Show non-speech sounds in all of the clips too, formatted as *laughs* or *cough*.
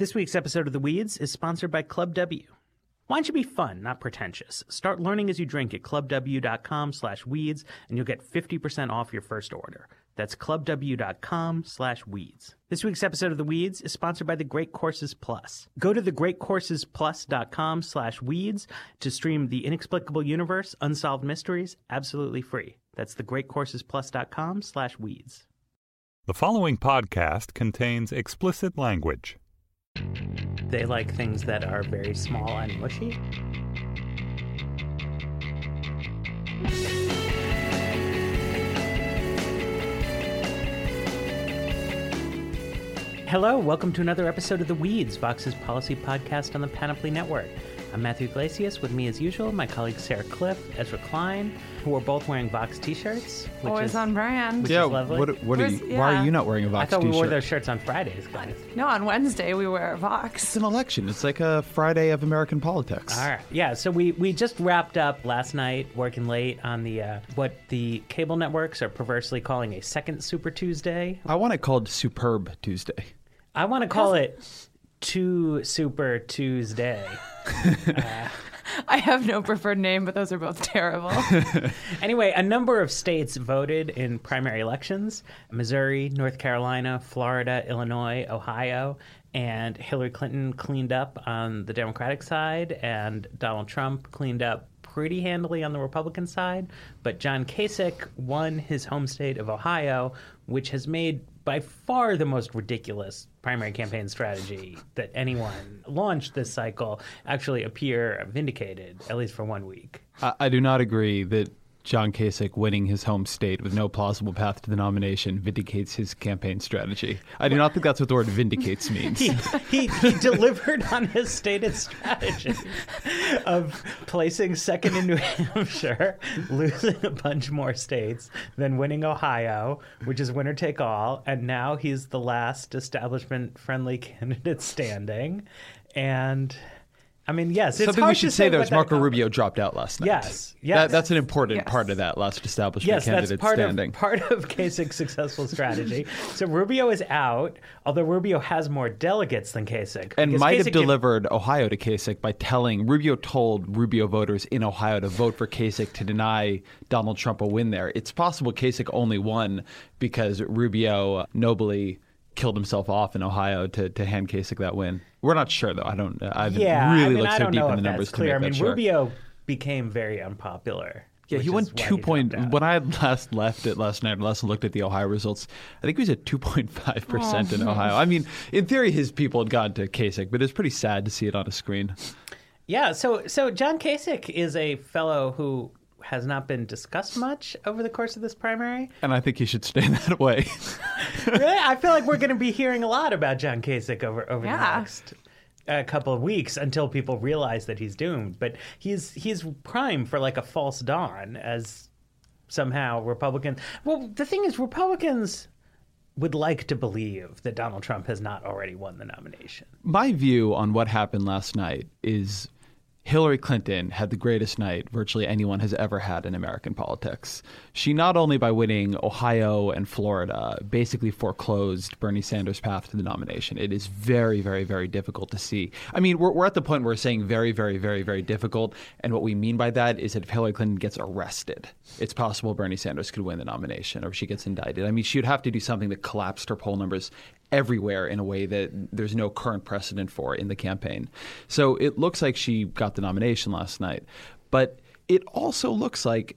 This week's episode of The Weeds is sponsored by Club W. Wine should be fun, not pretentious. Start learning as you drink at clubw.com slash weeds, and you'll get 50% off your first order. That's clubw.com slash weeds. This week's episode of The Weeds is sponsored by The Great Courses Plus. Go to thegreatcoursesplus.com slash weeds to stream The Inexplicable Universe, Unsolved Mysteries, absolutely free. That's thegreatcoursesplus.com slash weeds. The following podcast contains explicit language. They like things that are very small and mushy. Hello, welcome to another episode of The Weeds, Vox's policy podcast on the Panoply Network. I'm Matthew Yglesias. With me, as usual, my colleagues Sarah Kliff, Ezra Klein, who are both wearing Vox t-shirts. Which Always is, on brand. which yeah, is lovely. what, what are Where's- you, why are you not wearing a Vox T shirt? I thought we t-shirt? We wore those shirts on Fridays, guys. No, on Wednesday we wear Vox. It's an election. It's like a Friday of American politics. All right. Yeah. So we, we just wrapped up last night working late on the uh, what the cable networks are perversely calling a second Super Tuesday. I want it called Superb Tuesday. I want to call it Two Super Tuesday. *laughs* I have no preferred name, but those are both terrible. *laughs* Anyway, a number of states voted in primary elections Missouri, North Carolina, Florida, Illinois, Ohio. And Hillary Clinton cleaned up on the Democratic side, and Donald Trump cleaned up pretty handily on the Republican side. But John Kasich won his home state of Ohio, which has made by far the most ridiculous primary campaign strategy that anyone launched this cycle actually appear vindicated, at least for one week. I, I do not agree that John Kasich winning his home state with no plausible path to the nomination vindicates his campaign strategy. I do not think that's what the word vindicates *laughs* means. he, he, he delivered on his stated strategy of placing second in New Hampshire, losing a bunch more states, then winning Ohio, which is winner take all, and now he's the last establishment friendly candidate standing. And I mean, yes, it's Something we should say, though what is that Marco com- Rubio dropped out last night. Yes, That- that's an important Yes. part of that last establishment Yes, that's candidate part standing. of part of Kasich's successful strategy. *laughs* So Rubio is out, although Rubio has more delegates than Kasich. and because might have Kasich- delivered Ohio to Kasich by telling Rubio told Rubio voters in Ohio to vote for Kasich to deny Donald Trump a win there. It's possible Kasich only won because Rubio nobly killed himself off in Ohio to, to hand Kasich that win. We're not sure though. I don't. Uh, I haven't Yeah, really I mean, looked so deep in the numbers clear. to I mean, that sure. Rubio became very unpopular. Yeah, he won two point. When I *laughs* last left it last night, last looked at the Ohio results, I think he was at two point five percent in Ohio. I mean, in theory, his people had gone to Kasich, but it's pretty sad to see it on a screen. Yeah, so so John Kasich is a fellow who has not been discussed much over the course of this primary. And I think he should stay *laughs* that way. *laughs* really, I feel like we're going to be hearing a lot about John Kasich over over the Yeah. next uh, couple of weeks until people realize that he's doomed. But he's he's prime for like a false dawn as somehow Republicans. Well, the thing is, Republicans would like to believe that Donald Trump has not already won the nomination. My view on what happened last night is Hillary Clinton had the greatest night virtually anyone has ever had in American politics. She not only by winning Ohio and Florida basically foreclosed Bernie Sanders' path to the nomination. It is very, very, very difficult to see. I mean, we're, we're at the point where we're saying very, very, very, very difficult. And what we mean by that is that if Hillary Clinton gets arrested, it's possible Bernie Sanders could win the nomination or she gets indicted. I mean, she would have to do something that collapsed her poll numbers everywhere in a way that there's no current precedent for in the campaign. So it looks like she got the nomination last night. But it also looks like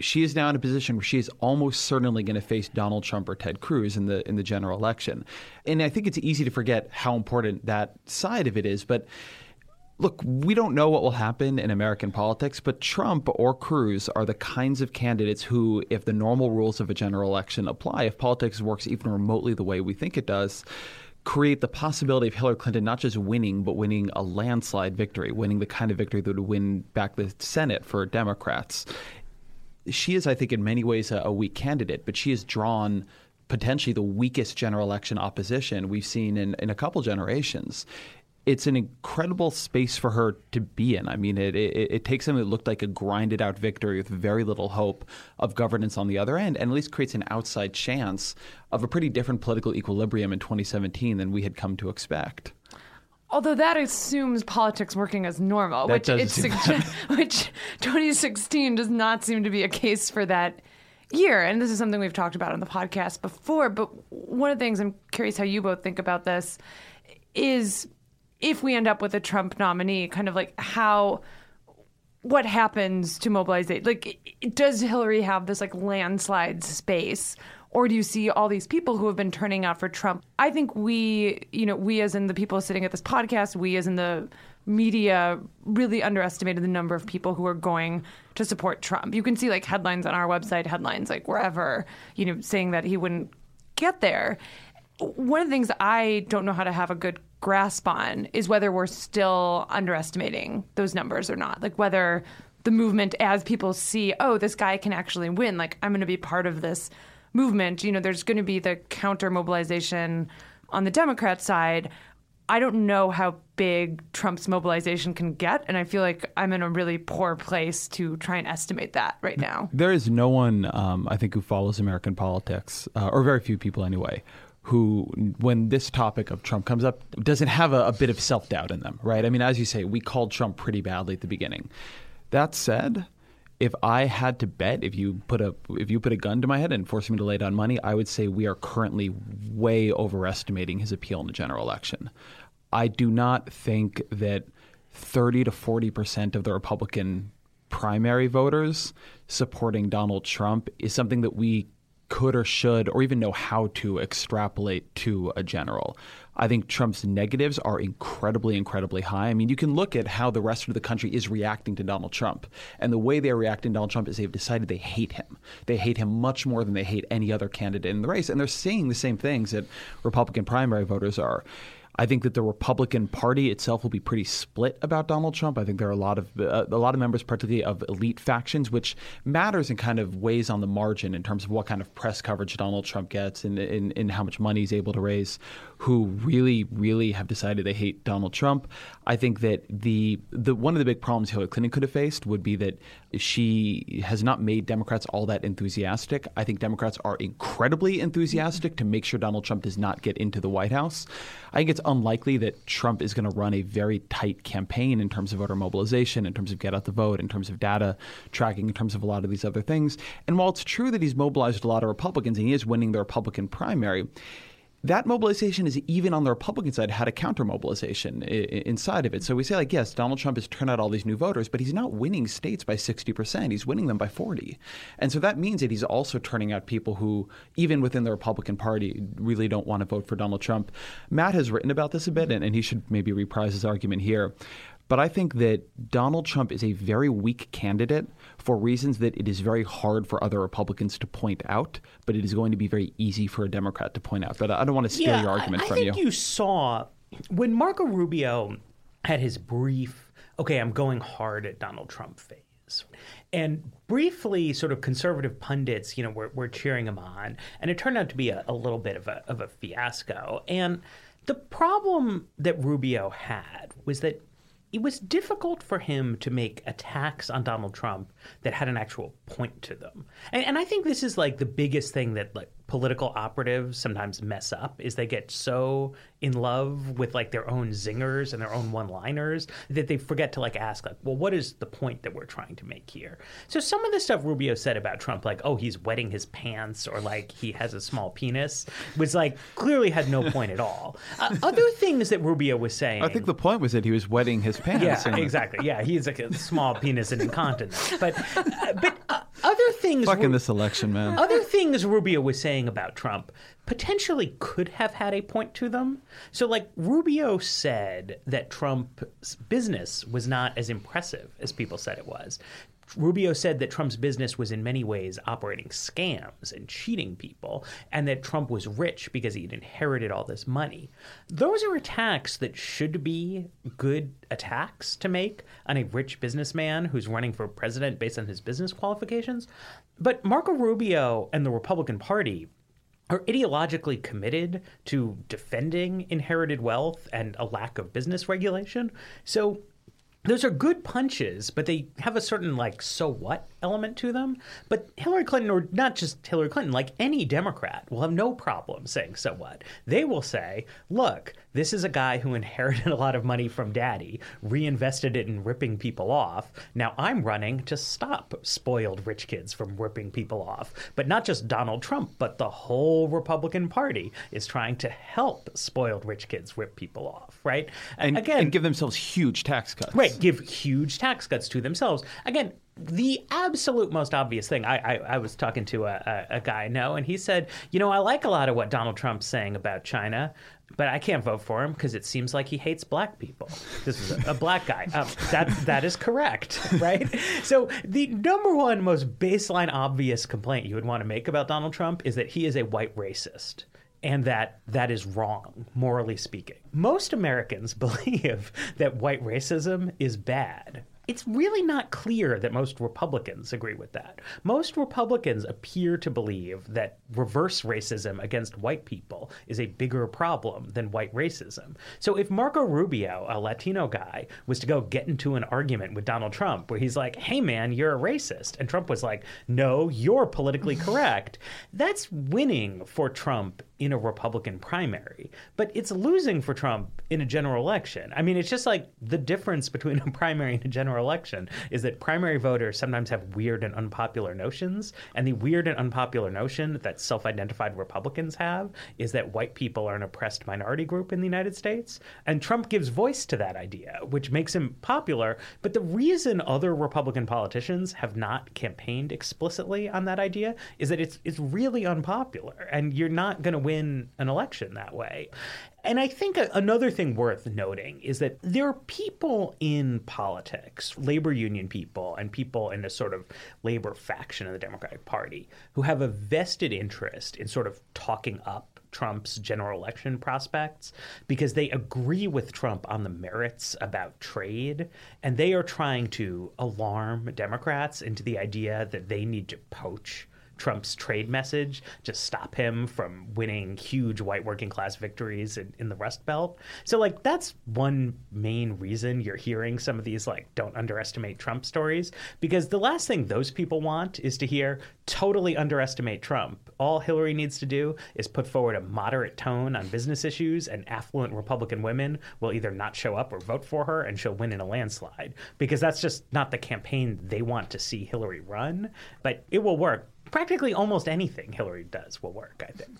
she is now in a position where she is almost certainly going to face Donald Trump or Ted Cruz in the in the general election. And I think it's easy to forget how important that side of it is, but Look, we don't know what will happen in American politics, but Trump or Cruz are the kinds of candidates who, if the normal rules of a general election apply, if politics works even remotely the way we think it does, create the possibility of Hillary Clinton not just winning, but winning a landslide victory, winning the kind of victory that would win back the Senate for Democrats. She is, I think, in many ways a, a weak candidate, but she has drawn potentially the weakest general election opposition we've seen in, in a couple generations it's an incredible space for her to be in. I mean, it, it, it takes something that looked like a grinded out victory with very little hope of governance on the other end, and at least creates an outside chance of a pretty different political equilibrium in 2017 than we had come to expect. Although that assumes politics working as normal, That which it *laughs* which 2016 does not seem to be a case for that year. And this is something we've talked about on the podcast before. But one of the things I'm curious how you both think about this is if we end up with a Trump nominee, kind of like how what happens to mobilization? Like, does Hillary have this like landslide space, or do you see all these people who have been turning out for Trump? I think we, you know, we as in the people sitting at this podcast, we as in the media, really underestimated the number of people who are going to support Trump. You can see like headlines on our website, headlines like wherever, you know, saying that he wouldn't get there. One of the things I don't know how to have a good grasp on is whether we're still underestimating those numbers or not. Like whether the movement, as people see, oh, this guy can actually win, like I'm going to be part of this movement. You know, there's going to be the counter mobilization on the Democrat side. I don't know how big Trump's mobilization can get, and I feel like I'm in a really poor place to try and estimate that right now. There is no one, um, I think, who follows American politics, uh, or very few people anyway, who, when this topic of Trump comes up, doesn't have a, a bit of self doubt in them, right? I mean, as you say, we called Trump pretty badly at the beginning. That said, if I had to bet, if you put a if you put a gun to my head and forced me to lay down money, I would say we are currently way overestimating his appeal in the general election. I do not think that 30 to 40 percent of the Republican primary voters supporting Donald Trump is something that we could or should or even know how to extrapolate to a general. I think Trump's negatives are incredibly, incredibly high. I mean, you can look at how the rest of the country is reacting to Donald Trump. And the way they're reacting to Donald Trump is they've decided they hate him. They hate him much more than they hate any other candidate in the race. And they're saying the same things that Republican primary voters are. I think that the Republican Party itself will be pretty split about Donald Trump. I think there are a lot of uh, a lot of members, particularly of elite factions, which matters and kind of weighs on the margin in terms of what kind of press coverage Donald Trump gets and, and, and how much money he's able to raise. Who really, really have decided they hate Donald Trump. I think that the the one of the big problems Hillary Clinton could have faced would be that she has not made Democrats all that enthusiastic. I think Democrats are incredibly enthusiastic to make sure Donald Trump does not get into the White House. I think it's unlikely that Trump is going to run a very tight campaign in terms of voter mobilization, in terms of get out the vote, in terms of data tracking, in terms of a lot of these other things. And while it's true that he's mobilized a lot of Republicans and he is winning the Republican primary, that mobilization is even on the Republican side had a counter mobilization inside of it. So we say like, yes, Donald Trump has turned out all these new voters, but he's not winning states by 60%. He's winning them by 40. And so that means that he's also turning out people who, even within the Republican Party, really don't want to vote for Donald Trump. Matt has written about this a bit, and, and he should maybe reprise his argument here. But I think that Donald Trump is a very weak candidate for reasons that it is very hard for other Republicans to point out, but it is going to be very easy for a Democrat to point out. But I don't want to steal yeah, your argument I, I from think you saw when Marco Rubio had his brief, okay, I'm going hard at Donald Trump phase. And briefly, sort of conservative pundits, you know, were, were cheering him on. And it turned out to be a, a little bit of a, of a fiasco. And the problem that Rubio had was that it was difficult for him to make attacks on Donald Trump that had an actual point to them. And, and I think this is like the biggest thing that like political operatives sometimes mess up is they get so in love with like their own zingers and their own one-liners that they forget to like ask like, well, what is the point that we're trying to make here? So some of the stuff Rubio said about Trump, like, oh, he's wetting his pants or like he has a small penis, was like clearly had no point at all. Uh, other things that Rubio was saying, I think the point was that he was wetting his pants. yeah, exactly. Yeah, he's like a small penis and incontinent. But uh, but uh, other things. Fucking this election, man. other things Rubio was saying about Trump potentially could have had a point to them. So, like, Rubio said that Trump's business was not as impressive as people said it was. Rubio said that Trump's business was in many ways operating scams and cheating people, and that Trump was rich because he'd inherited all this money. Those are attacks that should be good attacks to make on a rich businessman who's running for president based on his business qualifications. But Marco Rubio and the Republican Party are ideologically committed to defending inherited wealth and a lack of business regulation. So those are good punches, but they have a certain like so what element to them. But Hillary Clinton, or not just Hillary Clinton, like any Democrat, will have no problem saying so what. They will say, look, this is a guy who inherited a lot of money from daddy, reinvested it in ripping people off. Now I'm running to stop spoiled rich kids from ripping people off. But not just Donald Trump, but the whole Republican Party is trying to help spoiled rich kids rip people off, right? And, Again, and give themselves huge tax cuts. Right, give huge tax cuts to themselves. Again, the absolute most obvious thing. I, I, I was talking to a, a, a guy I know, and he said, you know, I like a lot of what Donald Trump's saying about China, but I can't vote for him because it seems like he hates black people. This is a, a black guy. Um, that that is correct, *laughs* right? So the number one most baseline obvious complaint you would want to make about Donald Trump is that he is a white racist and that that is wrong, morally speaking. Most Americans *laughs* believe that white racism is bad. It's really not clear that most Republicans agree with that. Most Republicans appear to believe that reverse racism against white people is a bigger problem than white racism. So if Marco Rubio, a Latino guy, was to go get into an argument with Donald Trump where he's like, hey man, you're a racist, and Trump was like, no, you're politically correct, that's winning for Trump in a Republican primary, but it's losing for Trump in a general election. I mean, it's just like the difference between a primary and a general election is that primary voters sometimes have weird and unpopular notions, and the weird and unpopular notion that self identified Republicans have is that white people are an oppressed minority group in the United States. And Trump gives voice to that idea, which makes him popular. But the reason other Republican politicians have not campaigned explicitly on that idea is that it's, it's really unpopular, and you're not going to win win an election that way. And I think another thing worth noting is that there are people in politics, labor union people, and people in the sort of labor faction of the Democratic Party who have a vested interest in sort of talking up Trump's general election prospects because they agree with Trump on the merits about trade, and they are trying to alarm Democrats into the idea that they need to poach Trump's trade message to stop him from winning huge white working class victories in, in, the Rust Belt. So, like, that's one main reason you're hearing some of these, like, don't underestimate Trump stories, because the last thing those people want is to hear totally underestimate Trump. All Hillary needs to do is put forward a moderate tone on business issues, and affluent Republican women will either not show up or vote for her, and she'll win in a landslide, because that's just not the campaign they want to see Hillary run. But it will work practically almost anything Hillary does will work, I think.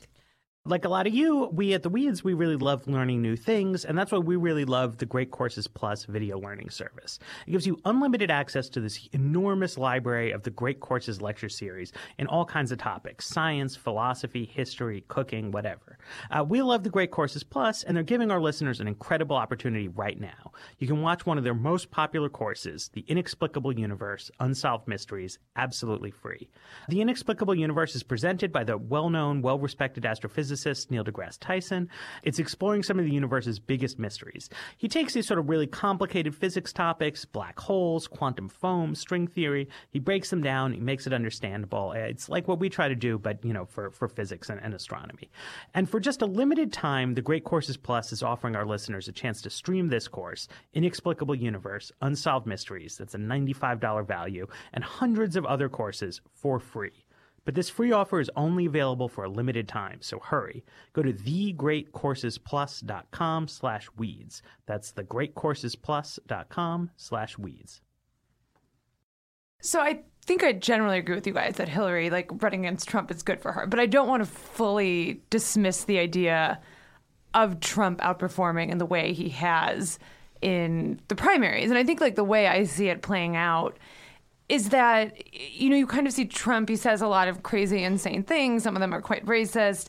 Like a lot of you, we at the Weeds, we really love learning new things, and that's why we really love the Great Courses Plus video learning service. It gives you unlimited access to this enormous library of the Great Courses lecture series in all kinds of topics science, philosophy, history, cooking, whatever. Uh, we love the Great Courses Plus, and they're giving our listeners an incredible opportunity right now. You can watch one of their most popular courses, The Inexplicable Universe Unsolved Mysteries, absolutely free. The Inexplicable Universe is presented by the well known, well respected astrophysicist physicist Neil deGrasse Tyson. It's exploring some of the universe's biggest mysteries. He takes these sort of really complicated physics topics, black holes, quantum foam, string theory. He breaks them down. He makes it understandable. It's like what we try to do, but you know, for, for physics and, and astronomy. And for just a limited time, the Great Courses Plus is offering our listeners a chance to stream this course, Inexplicable Universe, Unsolved Mysteries. That's a $95 value, and hundreds of other courses for free. But this free offer is only available for a limited time, so hurry. Go to thegreatcoursesplus.com slash weeds. That's thegreatcoursesplus.com slash weeds. So I think I generally agree with you guys that Hillary, like running against Trump, is good for her. But I don't want to fully dismiss the idea of Trump outperforming in the way he has in the primaries. And I think like the way I see it playing out – is that you know you kind of see Trump. He says a lot of crazy, insane things. Some of them are quite racist.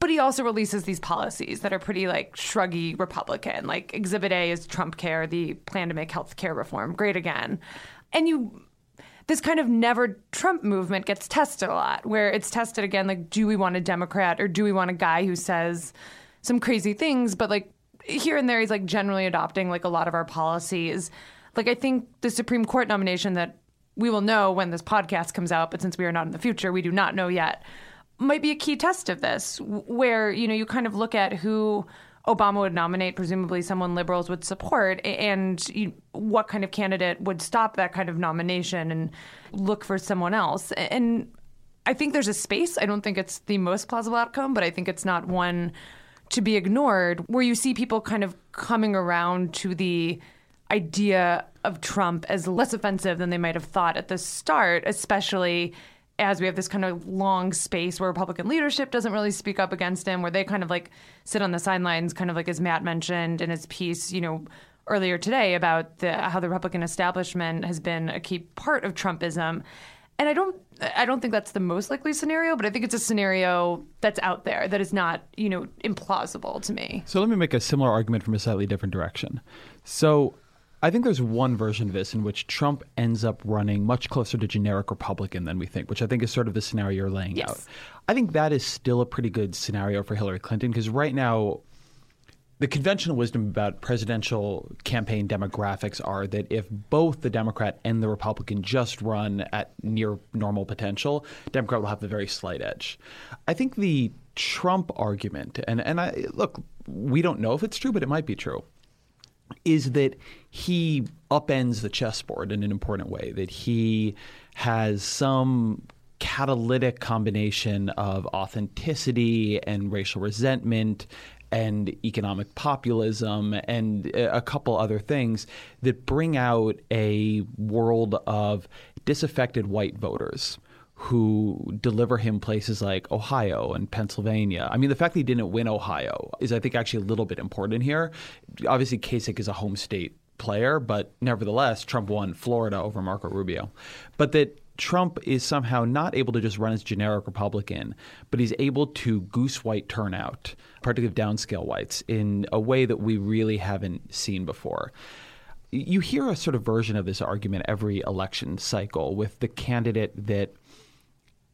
But he also releases these policies that are pretty like shruggy Republican. Like Exhibit A is Trump Care, the plan to make health care reform great again. And you this kind of never Trump movement gets tested a lot, where it's tested again like, do we want a Democrat or do we want a guy who says some crazy things, but like here and there he's like generally adopting like a lot of our policies. Like I think the Supreme Court nomination that we will know when this podcast comes out, but since we are not in the future, we do not know yet, might be a key test of this, where, you know, you kind of look at who Obama would nominate, presumably someone liberals would support, and you, what kind of candidate would stop that kind of nomination and look for someone else. And I think there's a space. I don't think it's the most plausible outcome, but I think it's not one to be ignored, where you see people kind of coming around to the idea of Trump as less offensive than they might have thought at the start, especially as we have this kind of long space where Republican leadership doesn't really speak up against him, where they kind of like sit on the sidelines, kind of like as Matt mentioned in his piece, you know, earlier today about the, how the Republican establishment has been a key part of Trumpism. And I don't I don't think that's the most likely scenario, but I think it's a scenario that's out there that is not, you know, implausible to me. So let me make a similar argument from a slightly different direction. So I think there's one version of this in which Trump ends up running much closer to generic Republican than we think, which I think is sort of the scenario you're laying Yes. out. I think that is still a pretty good scenario for Hillary Clinton because right now, the conventional wisdom about presidential campaign demographics are that if both the Democrat and the Republican just run at near normal potential, Democrat will have the very slight edge. I think the Trump argument, and, and I look, we don't know if it's true, but it might be true is that he upends the chessboard in an important way, that he has some catalytic combination of authenticity and racial resentment and economic populism and a couple other things that bring out a world of disaffected white voters who deliver him places like Ohio and Pennsylvania. I mean, the fact that he didn't win Ohio is, I think, actually a little bit important here. Obviously, Kasich is a home state player, but nevertheless, Trump won Florida over Marco Rubio. But that Trump is somehow not able to just run as generic Republican, but he's able to goose white turnout, particularly downscale whites, in a way that we really haven't seen before you hear a sort of version of this argument every election cycle with the candidate that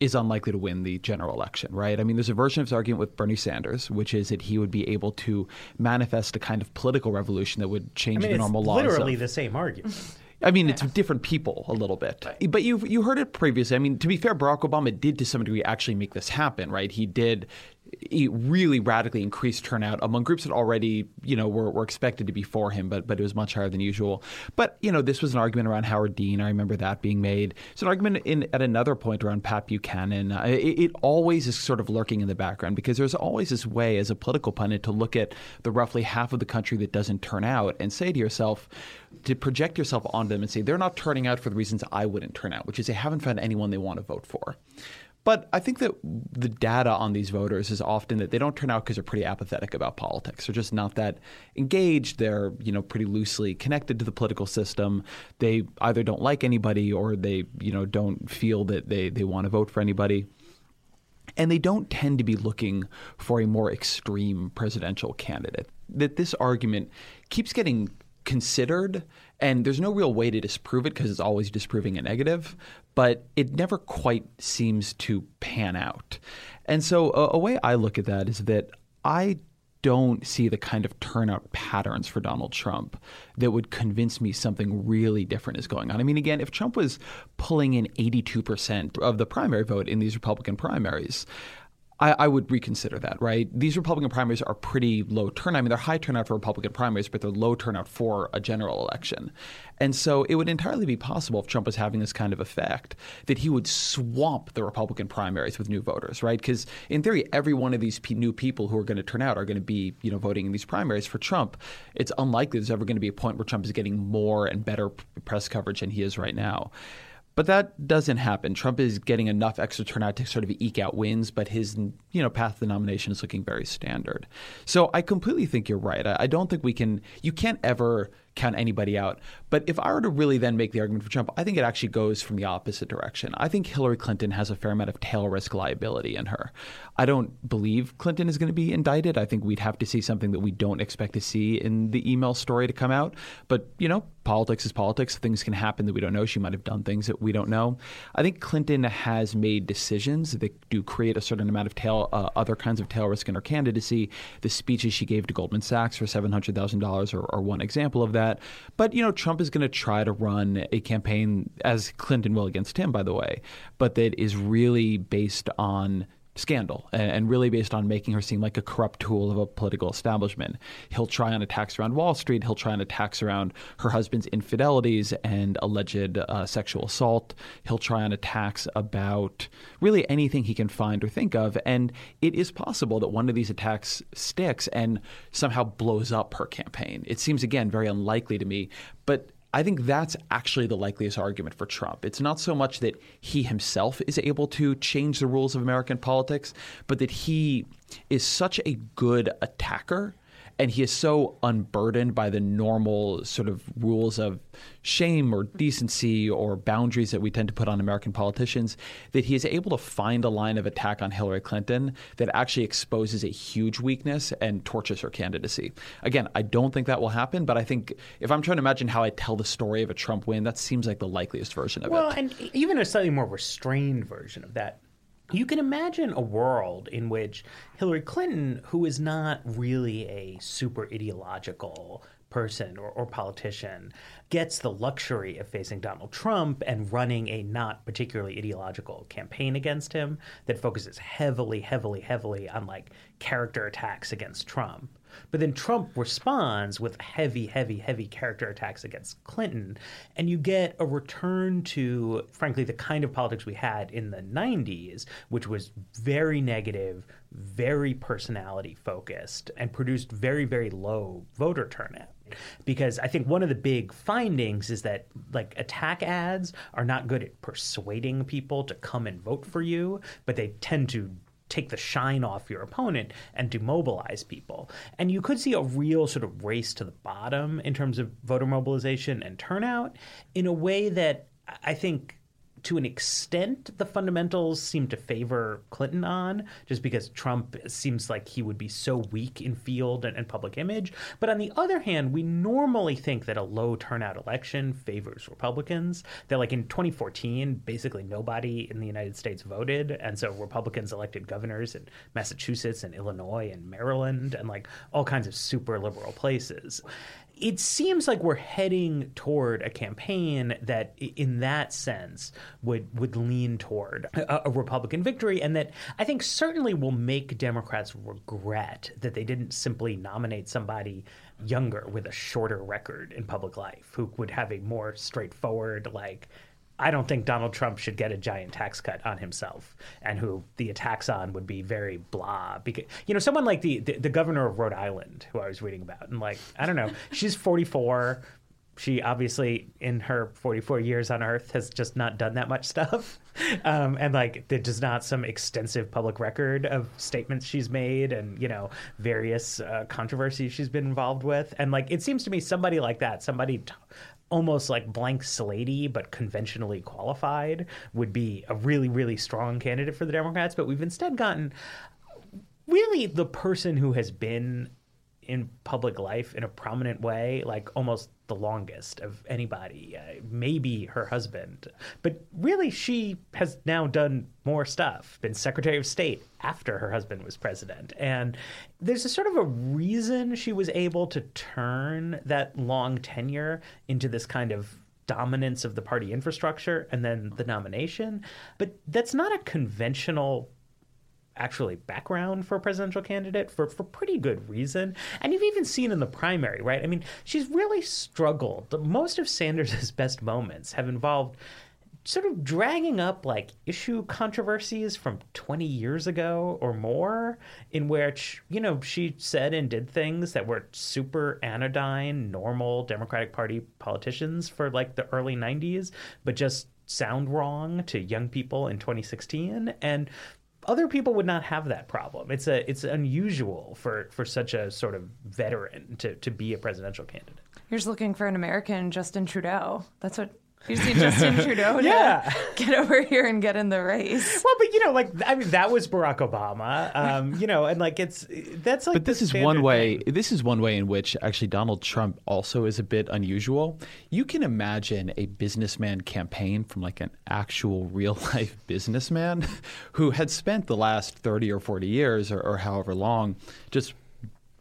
is unlikely to win the general election, right? I mean, there's a version of his argument with Bernie Sanders, which is that he would be able to manifest a kind of political revolution that would change I mean, the it's normal laws. literally of- the same argument. I mean, it's different people a little bit, but you you heard it previously. I mean, to be fair, Barack Obama did to some degree actually make this happen, right? He did. Really radically increased turnout among groups that already, you know, were, were expected to be for him, but but it was much higher than usual. But you know, this was an argument around Howard Dean. I remember that being made. It's an argument in at another point around Pat Buchanan. Uh, it, it always is sort of lurking in the background because there's always this way as a political pundit to look at the roughly half of the country that doesn't turn out and say to yourself, to project yourself onto them and say they're not turning out for the reasons I wouldn't turn out, which is they haven't found anyone they want to vote for. But I think that the data on these voters is often that they don't turn out because they're pretty apathetic about politics. They're just not that engaged. They're you know pretty loosely connected to the political system. They either don't like anybody or they you know don't feel that they they want to vote for anybody. And they don't tend to be looking for a more extreme presidential candidate. That this argument keeps getting considered, and there's no real way to disprove it because it's always disproving a negative, but it never quite seems to pan out. And so, a, a way I look at that is that I don't see the kind of turnout patterns for Donald Trump that would convince me something really different is going on. I mean, again, if Trump was pulling in 82% of the primary vote in these Republican primaries, I, I would reconsider that, right? These Republican primaries are pretty low turnout. I mean, they're high turnout for Republican primaries, but they're low turnout for a general election. And so it would entirely be possible if Trump was having this kind of effect that he would swamp the Republican primaries with new voters, right? Because in theory, every one of these pe- new people who are going to turn out are going to be, you know, voting in these primaries for Trump. It's unlikely there's ever going to be a point where Trump is getting more and better p- press coverage than he is right now. But that doesn't happen. Trump is getting enough extra turnout to sort of eke out wins, but his you know path to the nomination is looking very standard. So I completely think you're right. I, I don't think we can. You can't ever count anybody out. But if I were to really then make the argument for Trump, I think it actually goes from the opposite direction. I think Hillary Clinton has a fair amount of tail risk liability in her. I don't believe Clinton is going to be indicted. I think we'd have to see something that we don't expect to see in the email story to come out. But, you know, politics is politics. Things can happen that we don't know. She might have done things that we don't know. I think Clinton has made decisions that do create a certain amount of tail, uh, other kinds of tail risk in her candidacy. The speeches she gave to Goldman Sachs for $700,000 are, are one example of that. But, you know, Trump is going to try to run a campaign, as Clinton will against him, by the way, but that is really based on scandal and, and, really based on making her seem like a corrupt tool of a political establishment. He'll try on attacks around Wall Street. He'll try on attacks around her husband's infidelities and alleged uh, sexual assault. He'll try on attacks about really anything he can find or think of. And it is possible that one of these attacks sticks and somehow blows up her campaign. It seems, again, very unlikely to me. But I think that's actually the likeliest argument for Trump. It's not so much that he himself is able to change the rules of American politics, but that he is such a good attacker and he is so unburdened by the normal sort of rules of shame or decency or boundaries that we tend to put on American politicians that he is able to find a line of attack on Hillary Clinton that actually exposes a huge weakness and torches her candidacy. Again, I don't think that will happen, but I think if I'm trying to imagine how I tell the story of a Trump win, that seems like the likeliest version of well, it. Well, and even a slightly more restrained version of that you can imagine a world in which Hillary Clinton, who is not really a super ideological person or, or, politician, gets the luxury of facing Donald Trump and running a not particularly ideological campaign against him that focuses heavily, heavily, heavily on like character attacks against Trump. But then Trump responds with heavy, heavy, heavy character attacks against Clinton. And you get a return to, frankly, the kind of politics we had in the 90s, which was very negative, very personality focused, and produced very, very low voter turnout because I think one of the big findings is that like attack ads are not good at persuading people to come and vote for you, but they tend to take the shine off your opponent and demobilize people. And you could see a real sort of race to the bottom in terms of voter mobilization and turnout in a way that I think to an extent, the fundamentals seem to favor Clinton on, just because Trump seems like he would be so weak in field and, and, public image. But on the other hand, we normally think that a low turnout election favors Republicans. That, like in 2014, basically nobody in the United States voted. And so Republicans elected governors in Massachusetts and Illinois and Maryland and like all kinds of super liberal places it seems like we're heading toward a campaign that, in that sense, would would lean toward a, a, Republican victory, and that I think certainly will make Democrats regret that they didn't simply nominate somebody younger with a shorter record in public life who would have a more straightforward like I don't think Donald Trump should get a giant tax cut on himself, and who the attacks on would be very blah. Because you know, someone like the, the, the governor of Rhode Island, who I was reading about, and like I don't know, *laughs* she's 44. She obviously, in her 44 years on Earth, has just not done that much stuff, *laughs* um, and like there's not some extensive public record of statements she's made, and you know various uh, controversies she's been involved with, and like it seems to me somebody like that, somebody. T- almost like blank slatey but conventionally qualified would be a really really strong candidate for the Democrats but we've instead gotten really the person who has been in public life in a prominent way, like almost the longest of anybody. Uh, maybe her husband, but really she has now done more stuff. Been Secretary of State after her husband was president, and there's a sort of a reason she was able to turn that long tenure into this kind of dominance of the party infrastructure and then the nomination. But that's not a conventional actually background for a presidential candidate for, for pretty good reason. And you've even seen in the primary, right? I mean, she's really struggled. Most of Sanders' *laughs* best moments have involved sort of dragging up like issue controversies from 20 years ago or more in which you know she said and did things that were super anodyne normal democratic party politicians for like the early 90s but just sound wrong to young people in 2016 and other people would not have that problem. It's a it's unusual for for such a sort of veteran to to be a presidential candidate. You're just looking for an American Justin Trudeau. That's what you see Justin *laughs* Trudeau yeah. get over here and get in the race. Well, but you know, like I mean, that was Barack Obama. Um, you know, and like it's that's like. But this is one way. Thing. This is one way in which actually Donald Trump also is a bit unusual. You can imagine a businessman campaign from like an actual real *laughs* life businessman who had spent the last thirty or forty years or, or however long just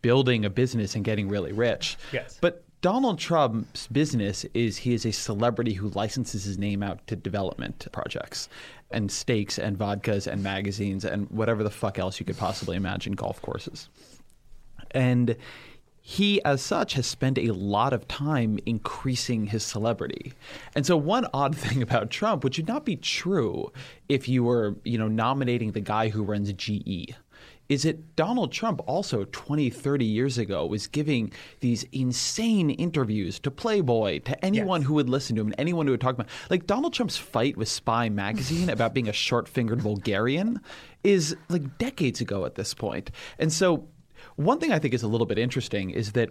building a business and getting really rich. Yes. But Donald Trump's business is he is a celebrity who licenses his name out to development projects and steaks and vodkas and magazines and whatever the fuck else you could possibly imagine golf courses. And he, as such, has spent a lot of time increasing his celebrity. And so, one *laughs* odd thing about Trump, which would not be true if you were, you know, nominating the guy who runs GE, is that Donald Trump also 20, 30 years ago was giving these insane interviews to Playboy, to anyone Yes. who would listen to him, and anyone who would talk about like Donald Trump's fight with Spy magazine about being a short-fingered vulgarian is like decades ago at this point. And so one thing I think is a little bit interesting is that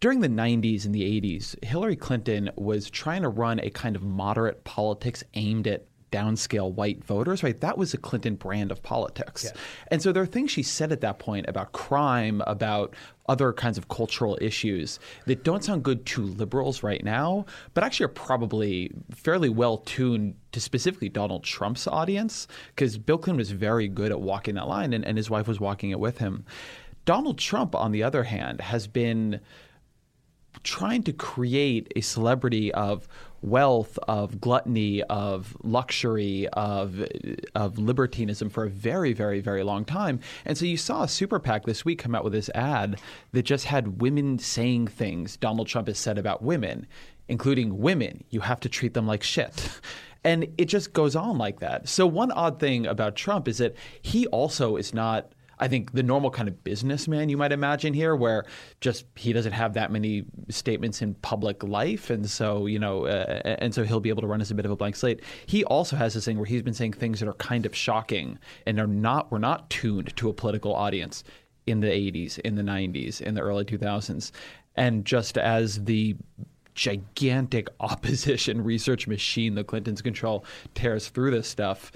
during the 90s and the 80s, Hillary Clinton was trying to run a kind of moderate politics aimed at downscale white voters, right? That was the Clinton brand of politics. And so there are things she said at that point about crime, about other kinds of cultural issues that don't sound good to liberals right now, but actually are probably fairly well tuned to specifically Donald Trump's audience, because Bill Clinton was very good at walking that line, and, and his wife was walking it with him. Donald Trump, on the other hand, has been trying to create a celebrity of wealth, of gluttony, of luxury, of of libertinism for a very, very, very long time. And so you saw a super PAC this week come out with this ad that just had women saying things Donald Trump has said about women, including women. You have to treat them like shit. And it just goes on like that. So one odd thing about Trump is that he also is not I think the normal kind of businessman you might imagine here, where just he doesn't have that many statements in public life, and so you know, uh, and so he'll be able to run as a bit of a blank slate. He also has this thing where he's been saying things that are kind of shocking and are not were not tuned to a political audience in the 80s, in the 90s, in the early 2000s, and just as the gigantic *laughs* opposition research machine the Clintons control tears through this stuff,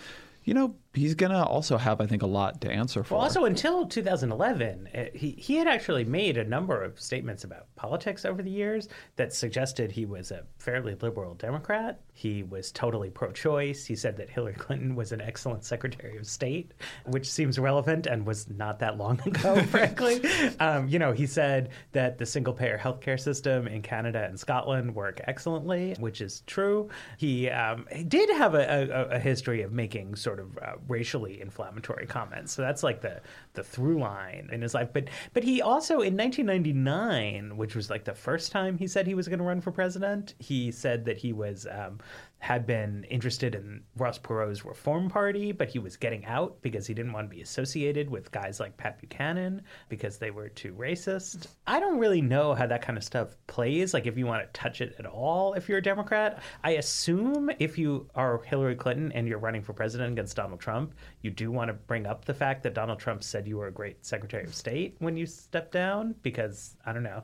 you know, he's going to also have, I think, a lot to answer for. Well, also until 2011, uh, he he had actually made a number of statements about politics over the years that suggested he was a fairly liberal Democrat. He was totally pro-choice. He said that Hillary Clinton was an excellent Secretary of State, which seems relevant and was not that long *laughs* ago, *laughs* frankly. Um, you know, he said that the single-payer healthcare system in Canada and Scotland work excellently, which is true. He, um, he did have a, a, a history of making sort of uh, racially inflammatory comments. So that's like the the through line in his life. But but he also in 1999, which was like the first time he said he was going to run for president, he said that he was um, had been interested in Ross Perot's Reform Party, but he was getting out because he didn't want to be associated with guys like Pat Buchanan because they were too racist. I don't really know how that kind of stuff plays. Like if you want to touch it at all, if you're a Democrat, I assume if you are Hillary Clinton and you're running for president against Donald Trump, you do want to bring up the fact that Donald Trump said you were a great Secretary of State when you stepped down because I don't know.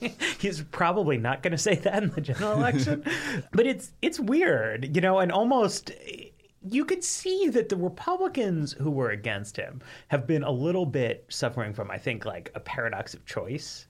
*laughs* He's probably not going to say that in the general election, *laughs* but it's it's weird, you know, and almost you could see that the Republicans who were against him have been a little bit suffering from, I think, like a paradox of choice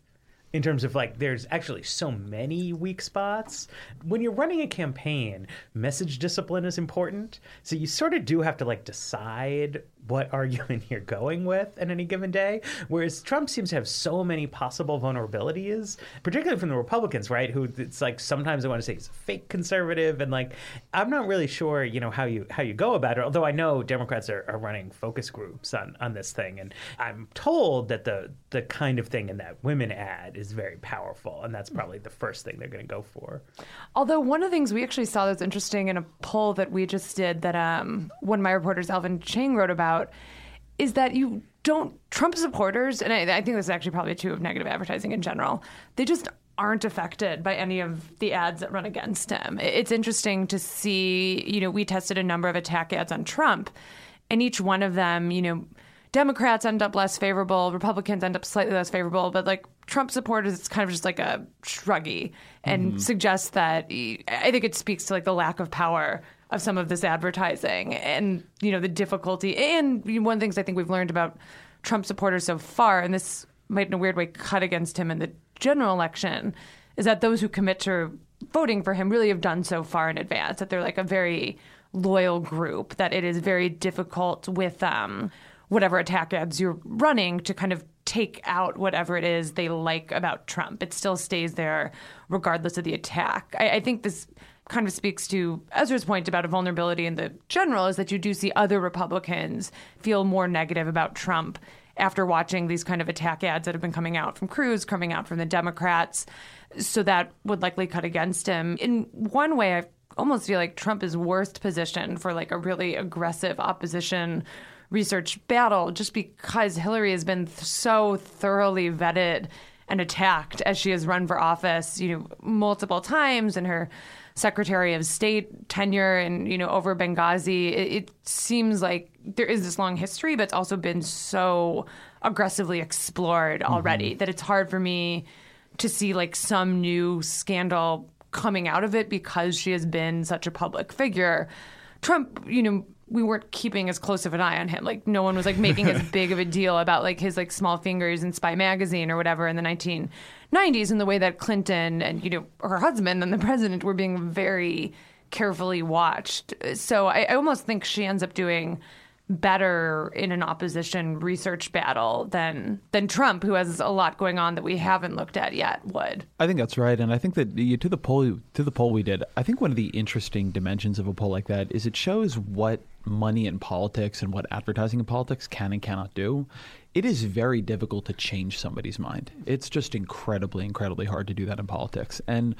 in terms of like there's actually so many weak spots. When you're running a campaign message discipline is important. So you sort of do have to like decide what *laughs* argument you're going with in any given day whereas trump seems to have so many possible vulnerabilities particularly from the republicans right who it's like sometimes i want to say he's a fake conservative and like i'm not really sure you know how you how you go about it although i know democrats are, are running focus groups on on this thing and i'm told that the the kind of thing in that women ad is very powerful and that's probably the first thing they're going to go for. Although one of the things we actually saw that's interesting in a poll that we just did that um, one of my reporters, Alvin Chang, wrote about is that you don't Trump supporters, and I, I think this is actually probably true of negative advertising in general. They just aren't affected by any of the ads that run against him. It's interesting to see. You know, we tested a number of attack ads on Trump, and each one of them, you know. Democrats end up less favorable, Republicans end up slightly less favorable, but like Trump supporters, it's kind of just like a shruggy and mm-hmm. suggests that I think it speaks to like the lack of power of some of this advertising and you know the difficulty and one of the things I think we've learned about Trump supporters so far, and this might in a weird way cut against him in the general election, is that those who commit to voting for him really have done so far in advance that they're like a very loyal group that it is very difficult with um, whatever attack ads you're running to kind of take out whatever it is they like about Trump. It still stays there regardless of the attack. I, I think this kind of speaks to Ezra's point about a vulnerability in the general is that you do see other Republicans feel more negative about Trump after watching these kind of attack ads that have been coming out from Cruz, coming out from the Democrats. So that would likely cut against him. In one way, I almost feel like Trump is worst positioned for like a really aggressive opposition research battle just because Hillary has been th- so thoroughly vetted and attacked as she has run for office, you know, multiple times in her Secretary of State tenure and you know over Benghazi. It, it seems like there is this long history, but it's also been so aggressively explored already mm-hmm. that it's hard for me to see like some new scandal coming out of it because she has been such a public figure. Trump, you know, we weren't keeping as close of an eye on him. Like no one was like making as *laughs* big of a deal about like his like small fingers in Spy magazine or whatever in the 1990s in the way that Clinton and you know her husband and the president were being very carefully watched. So I, I almost think she ends up doing better in an opposition research battle than than Trump, who has a lot going on that we haven't looked at yet, would. I think that's right, and I think that to the poll to the poll we did, I think one of the interesting dimensions of a poll like that is it shows what money in politics and what advertising in politics can and cannot do it is very difficult to change somebody's mind. It's just incredibly, incredibly hard to do that in politics. And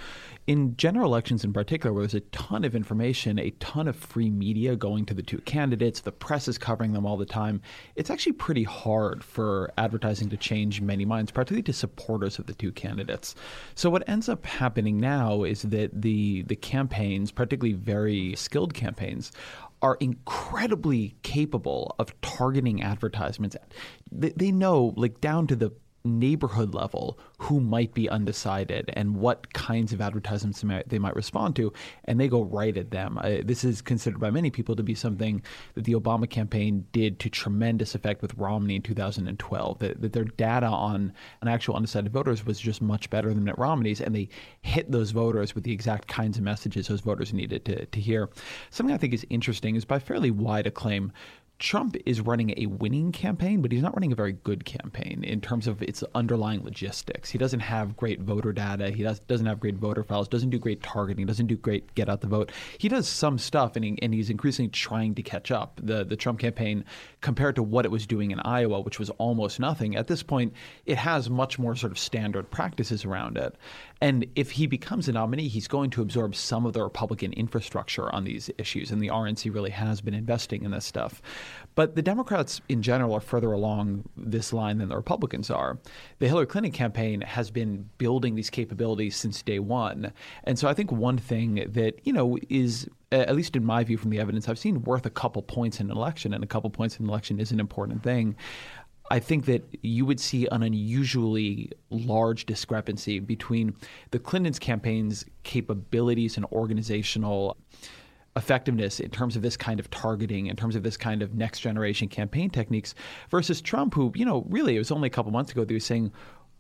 in general elections in particular, where there's a ton of information, a ton of free media going to the two candidates, the press is covering them all the time, it's actually pretty hard for advertising to change many minds, particularly to supporters of the two candidates. So what ends up happening now is that the the campaigns, particularly very skilled campaigns, are incredibly capable of targeting advertisements. They, they know, like down to the neighborhood level who might be undecided and what kinds of advertisements they might, respond to, and they go right at them. Uh, this is considered by many people to be something that the Obama campaign did to tremendous effect with Romney in 2012. That, that their data on, on actual undecided voters was just much better than Mitt Romney's, and they hit those voters with the exact kinds of messages those voters needed to, to hear. Something I think is interesting is by fairly wide acclaim, Trump is running a winning campaign, but he's not running a very good campaign in terms of its underlying logistics. He doesn't have great voter data. He does, doesn't have great voter files, doesn't do great targeting, doesn't do great get out the vote. He does some stuff, and, he, and he's increasingly trying to catch up. The, the Trump campaign, compared to what it was doing in Iowa, which was almost nothing, at this point, it has much more sort of standard practices around it. And if he becomes a nominee, he's going to absorb some of the Republican infrastructure on these issues. And the RNC really has been investing in this stuff. But the Democrats in general are further along this line than the Republicans are. The Hillary Clinton campaign has been building these capabilities since day one. And so I think one thing that, you know, is at least in my view from the evidence I've seen, worth a couple points in an election, and a couple points in an election is an important thing. I think that you would see an unusually large discrepancy between the Clintons' campaign's capabilities and organizational effectiveness in terms of this kind of targeting, in terms of this kind of next generation campaign techniques, versus Trump, who, you know, really it was only a couple months ago that he was saying,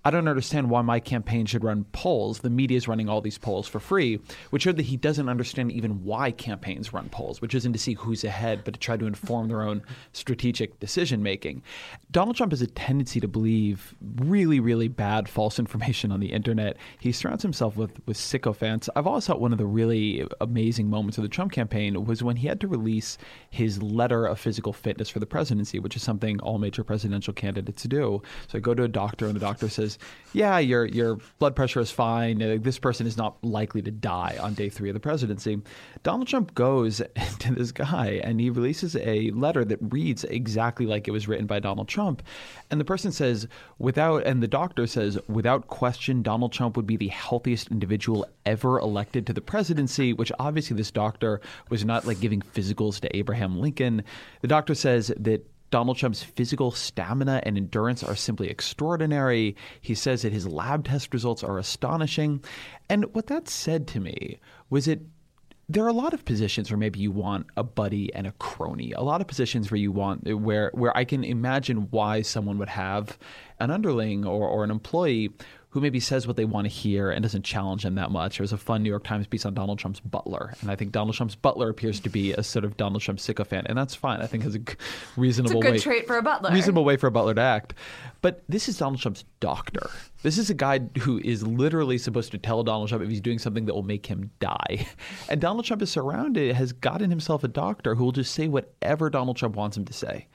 I don't understand why my campaign should run polls. The media is running all these polls for free, which showed that he doesn't understand even why campaigns run polls, which isn't to see who's ahead, but to try to inform their own strategic decision making. Donald Trump has a tendency to believe really, really bad false information on the internet. He surrounds himself with, with sycophants. I've always thought one of the really amazing moments of the Trump campaign was when he had to release his letter of physical fitness for the presidency, which is something all major presidential candidates do. So I go to a doctor, and the doctor says, says, "Yeah, your your blood pressure is fine. Uh, this person is not likely to die on day three of the presidency." Donald Trump goes *laughs* to this guy and he releases a letter that reads exactly like it was written by Donald Trump, and the person says, "Without," and the doctor says, "Without question, Donald Trump would be the healthiest individual ever elected to the presidency." Which obviously this doctor was not like giving physicals to Abraham Lincoln. The doctor says that Donald Trump's physical stamina and endurance are simply extraordinary. He says that his lab test results are astonishing. And what that said to me was it there are a lot of positions where maybe you want a buddy and a crony. A lot of positions where you want where where I can imagine why someone would have an underling or, or an employee who maybe says what they want to hear and doesn't challenge them that much. There was a fun New York Times piece on Donald Trump's butler, and I think Donald Trump's butler appears to be a sort of Donald Trump sycophant, and that's fine. I think it's a reasonable *laughs* It's a good way, trait for a butler. reasonable way for a butler to act. But this is Donald Trump's doctor. This is a guy who is literally supposed to tell Donald Trump if he's doing something that will make him die. *laughs* And Donald Trump is surrounded, has gotten himself a doctor who will just say whatever Donald Trump wants him to say.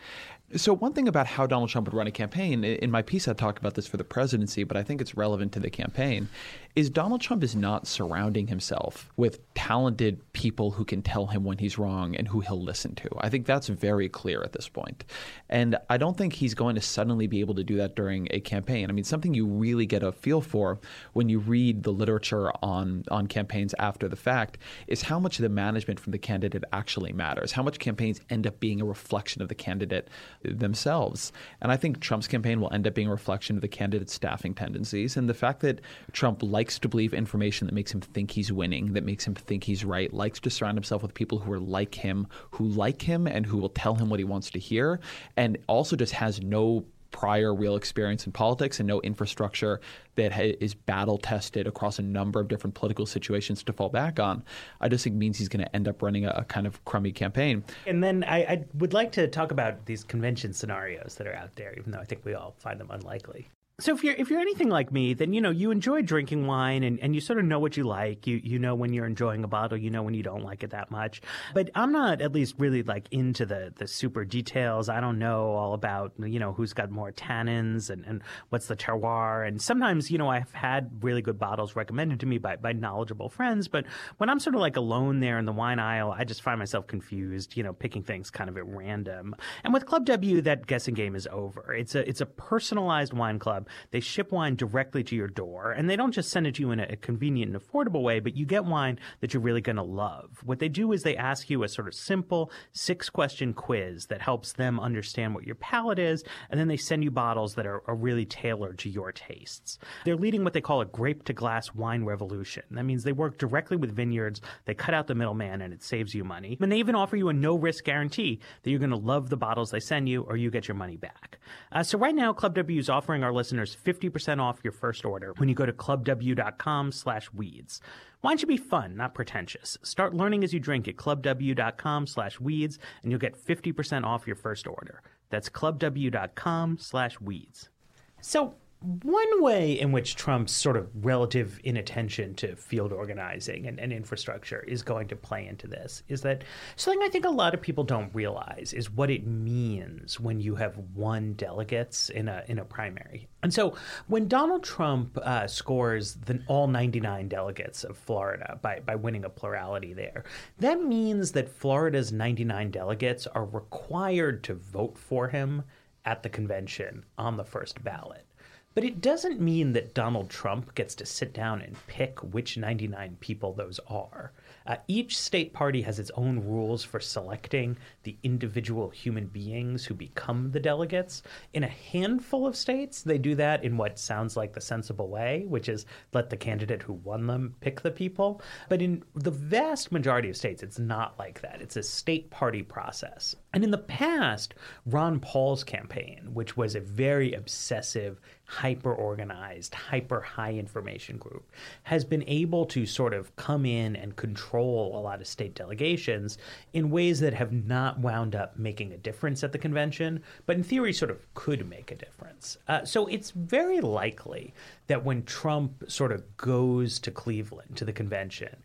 So, one thing about how Donald Trump would run a campaign, in my piece I talk about this for the presidency, but I think it's relevant to the campaign, is Donald Trump is not surrounding himself with talented people who can tell him when he's wrong and who he'll listen to. I think that's very clear at this point. And I don't think he's going to suddenly be able to do that during a campaign. I mean, something you really get a feel for when you read the literature on, on campaigns after the fact is how much the management from the candidate actually matters, how much campaigns end up being a reflection of the candidate themselves. And I think Trump's campaign will end up being a reflection of the candidate's staffing tendencies. And the fact that Trump likes to believe information that makes him think he's winning, that makes him think he's right, likes to surround himself with people who are like him, who like him, and who will tell him what he wants to hear, and also just has no prior real experience in politics and no infrastructure that ha- is battle tested across a number of different political situations to fall back on, I just think means he's going to end up running a, a, kind of crummy campaign. And then I, I would like to talk about these convention scenarios that are out there, even though I think we all find them unlikely. So if you're if you're anything like me, then you know you enjoy drinking wine and, and you sort of know what you like. You you know when you're enjoying a bottle, you know when you don't like it that much. But I'm not at least really like into the the super details. I don't know all about you know who's got more tannins and, and what's the terroir. And sometimes you know I've had really good bottles recommended to me by by knowledgeable friends. But when I'm sort of like alone there in the wine aisle, I just find myself confused. You know, picking things kind of at random. And with Club W, that guessing game is over. It's a it's a personalized wine club they ship wine directly to your door, and they don't just send it to you in a, convenient and affordable way, but you get wine that you're really going to love. What they do is they ask you a sort of simple six question quiz that helps them understand what your palate is, and then they send you bottles that are, are really tailored to your tastes. They're leading what they call a grape to glass wine revolution. That means they work directly with vineyards, they cut out the middleman, and it saves you money. And they even offer you a no risk guarantee that you're going to love the bottles they send you or you get your money back. Uh, so right now, Club W is offering our listeners listeners 50% off your first order when you go to clubw.com slash weeds. Wine should be fun, not pretentious. Start learning as you drink at clubw.com slash weeds and you'll get 50% off your first order. That's clubw.com slash weeds. So one way in which Trump's sort of relative inattention to field organizing and, and, infrastructure is going to play into this is that something I think a lot of people don't realize is what it means when you have won delegates in a in a primary. And so when Donald Trump uh, scores the, all 99 delegates of Florida by, by winning a plurality there, that means that Florida's 99 delegates are required to vote for him at the convention on the first ballot. But it doesn't mean that Donald Trump gets to sit down and pick which 99 people those are. Uh, each state party has its own rules for selecting the individual human beings who become the delegates. In a handful of states, they do that in what sounds like the sensible way, which is let the candidate who won them pick the people. But in the vast majority of states, it's not like that. It's a state party process. And in the past, Ron Paul's campaign, which was a very obsessive, hyper organized, hyper high information group, has been able to sort of come in and control a lot of state delegations in ways that have not wound up making a difference at the convention, but in theory sort of could make a difference. Uh, so it's very likely that when Trump sort of goes to Cleveland, to the convention,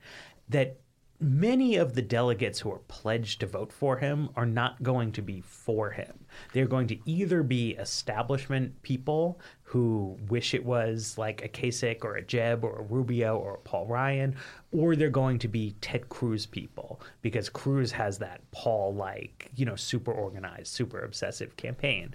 that many of the delegates who are pledged to vote for him are not going to be for him. They're going to either be establishment people who wish it was like a Kasich or a Jeb or a Rubio or a Paul Ryan, or they're going to be Ted Cruz people because Cruz has that Paul like, you know, super organized, super obsessive campaign.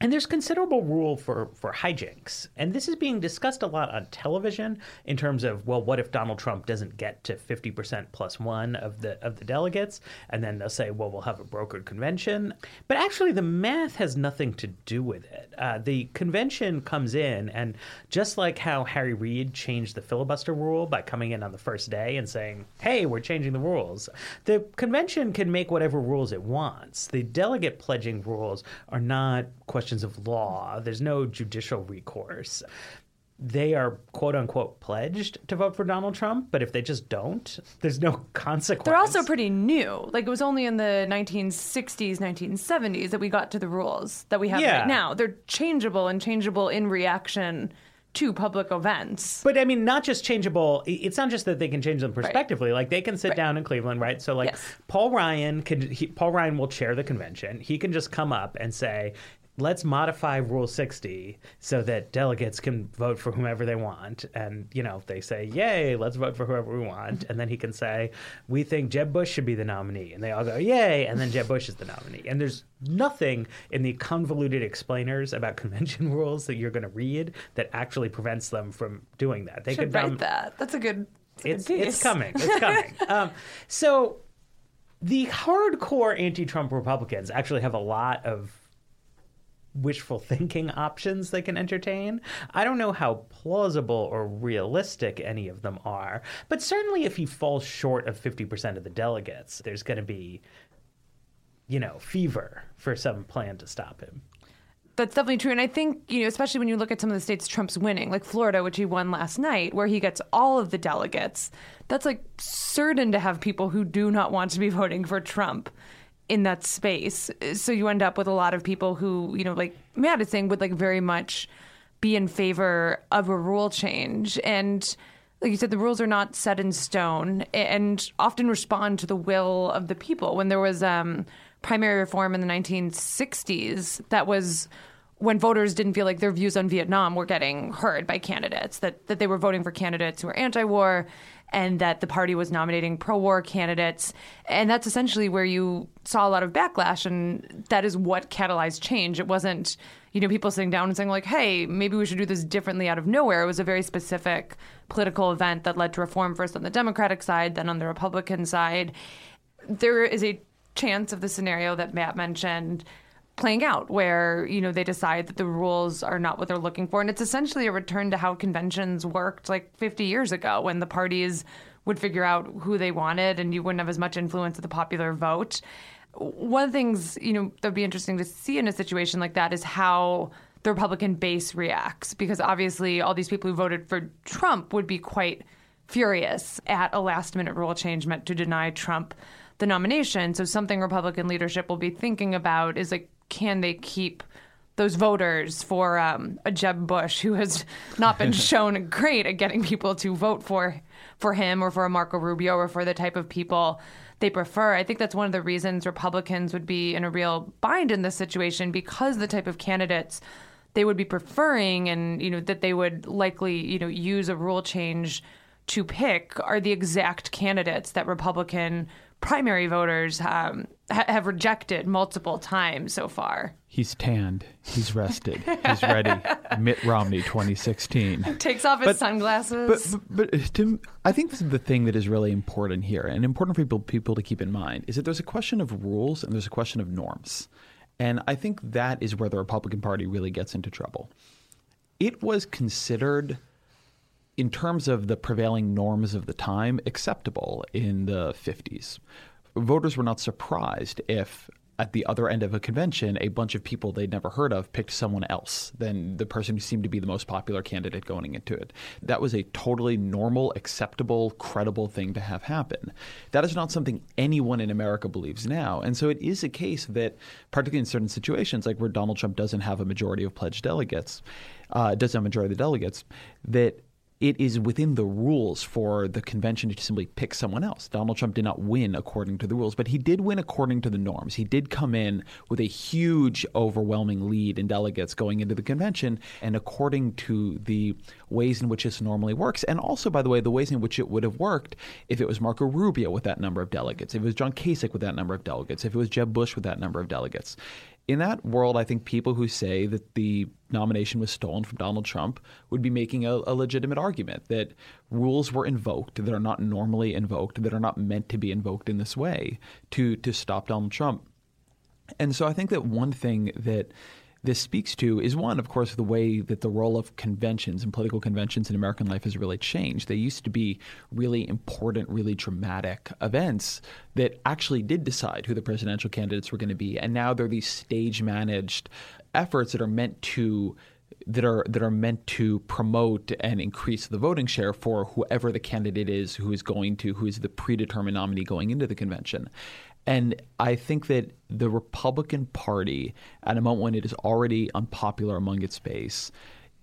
And there's considerable rule for, for hijinks. And this is being discussed a lot on television in terms of, well, what if Donald Trump doesn't get to 50% plus one of the, of the delegates? And then they'll say, well, we'll have a brokered convention. But actually, the math has nothing to do with it. Uh, the convention comes in, and just like how Harry Reid changed the filibuster rule by coming in on the first day and saying, hey, we're changing the rules, the convention can make whatever rules it wants. The delegate pledging rules are not questions questions of law. There's no judicial recourse. they are quote unquote pledged to vote for Donald Trump, but if they just don't, there's no *laughs* consequence. They're also pretty new. Like it was only in the 1960s, 1970s that we got to the rules that we have Yeah. right now. They're changeable and changeable in reaction to public events. But I mean, not just changeable. It's not just that they can change them prospectively. Like they can sit Right. down in Cleveland, right? So like Yes. Paul Ryan could. He, Paul Ryan will chair the convention. He can just come up and say. Let's modify Rule 60 so that delegates can vote for whomever they want. And, you know, they say, yay, let's vote for whoever we want. And then he can say, we think Jeb Bush should be the nominee. And they all go, yay. And then Jeb Bush is the nominee. And there's nothing in the convoluted explainers about convention *laughs* rules that you're going to read that actually prevents them from doing that. They Should could write nom- that. That's a good. that's a it's good it's coming. It's *laughs* coming. um, so the hardcore anti-Trump Republicans actually have a lot of wishful *laughs* thinking options they can entertain. I don't know how plausible or realistic any of them are, but certainly if he falls short of 50% of the delegates, there's going to be you know, fever for some plan to stop him. That's definitely true. And I think, you know, especially when you look at some of the states Trump's winning, like Florida, which he won last night, where he gets all of the delegates, that's like certain to have people who do not want to be voting for Trump in that space. So you end up with a lot of people who, you know, like Matt is saying, would like very much be in favor of a rule change. And like you said, the rules are not set in stone and often respond to the will of the people. When there was um, primary reform in the 1960s, that was when voters didn't feel like their views on Vietnam were getting heard by candidates, that, that they were voting for candidates who were anti war and that the party was nominating pro war candidates. And that's essentially where you saw a lot of backlash. And that is what catalyzed change. It wasn't, you know, people sitting down and saying, like, hey, maybe we should do this differently out of nowhere. It was a very specific political event that led to reform first on the Democratic side, then on the Republican side. There is a chance of the scenario that Matt mentioned playing out where you know they decide that the rules are not what they're looking for and it's essentially a return to how conventions worked like 50 years ago when the parties would figure out who they wanted and you wouldn't have as much influence of the popular vote one of the things you know that would be interesting to see in a situation like that is how the republican base reacts because obviously all these people who voted for trump would be quite furious at a last minute rule change meant to deny trump the nomination. So something Republican leadership will be thinking about is like, can they keep those voters for um, a Jeb Bush who has not been *laughs* shown great at getting people to vote for for him or for a Marco Rubio or for the type of people they prefer. I think that's one of the reasons Republicans would be in a real bind in this situation because the type of candidates they would be preferring and you know that they would likely you know use a rule change to pick are the exact candidates that Republican primary voters um, ha- have rejected multiple times so far. He's tanned. He's rested. He's ready. *laughs* Mitt Romney, 2016. *laughs* Takes off his But- sunglasses. But, but, but uh, Tim, I think this is the thing that is really important here, and important for people, people to keep in mind, is that there's a question of rules and there's a question of norms. And I think that is where the Republican Party really gets into trouble. It was considered, in terms of the prevailing norms of the time, acceptable in the 50s. Voters were not surprised if at the other end of a convention, a bunch of people they'd never heard of picked someone else than the person who seemed to be the most popular candidate going into it. That was a totally normal, acceptable, credible thing to have happen. That is not something anyone in America believes now. And so it is a case that, particularly in certain situations, like where Donald Trump doesn't have a majority of pledged delegates, uh, doesn't have a majority of the delegates, that it is within the rules for the convention to simply pick someone else. Donald Trump did not win according to the rules, but he did win according to the norms. He did come in with a huge, overwhelming lead in delegates going into the convention, and according to the ways in which this normally works, and also, by the way, the ways in which it would have worked if it was Marco Rubio with that number of delegates, if it was John Kasich with that number of delegates, if it was Jeb Bush with that number of delegates in that world, I think people who say that the nomination was stolen from Donald Trump would be making a, a, legitimate argument that rules were invoked that are not normally invoked, that are not meant to be invoked in this way to to stop Donald Trump. And so I think that one thing that this speaks to is one, of course, the way that the role of conventions and political conventions in American life has really changed. They used to be really important, really dramatic events that actually did decide who the presidential candidates were going to be. And now they're these stage managed efforts that are meant to that are that are meant to promote and increase the voting share for whoever the candidate is who is going to who is the predetermined nominee going into the convention. And I think that the Republican Party, at a moment when it is already unpopular among its base,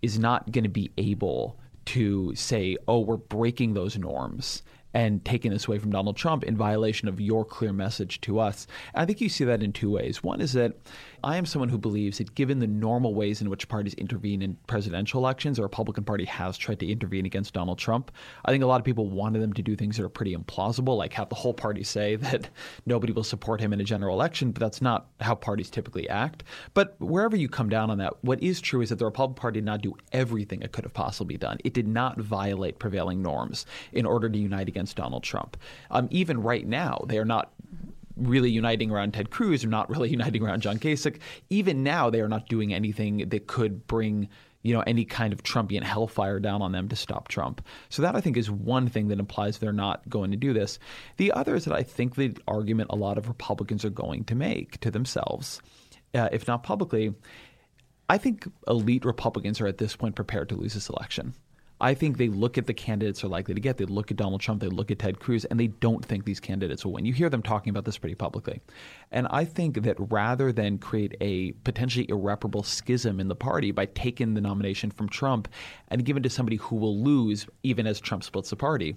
is not going to be able to say, oh, we're breaking those norms and taking this away from Donald Trump in violation of your clear message to us. And I think you see that in two ways. One is that I am someone who believes that given the normal ways in which parties intervene in presidential elections, the Republican Party has tried to intervene against Donald Trump. I think a lot of people wanted them to do things that are pretty implausible, like have the whole party say *laughs* that nobody will support him in a general election, but that's not how parties typically act. But wherever you come down on that, what is true is that the Republican Party did not do everything it could have possibly done. It did not violate prevailing norms in order to unite against Donald Trump. Um, even right now, they are not really uniting around Ted Cruz or not really *laughs* uniting around John Kasich. Even now, they are not doing anything that could bring you know any kind of Trumpian hellfire down on them to stop Trump. So that I think is one thing that implies they're not going to do this. The other is that I think the argument a lot of Republicans are going to make to themselves, uh, if not publicly, I think elite Republicans are at this point prepared to lose this election. I think they look at the candidates are likely to get. They look at Donald Trump, they look at Ted Cruz, and they don't think these candidates will win. You hear them talking about this pretty publicly. And I think that rather than create a potentially irreparable schism in the party by taking the nomination from Trump and giving it to somebody who will lose even as Trump splits the party,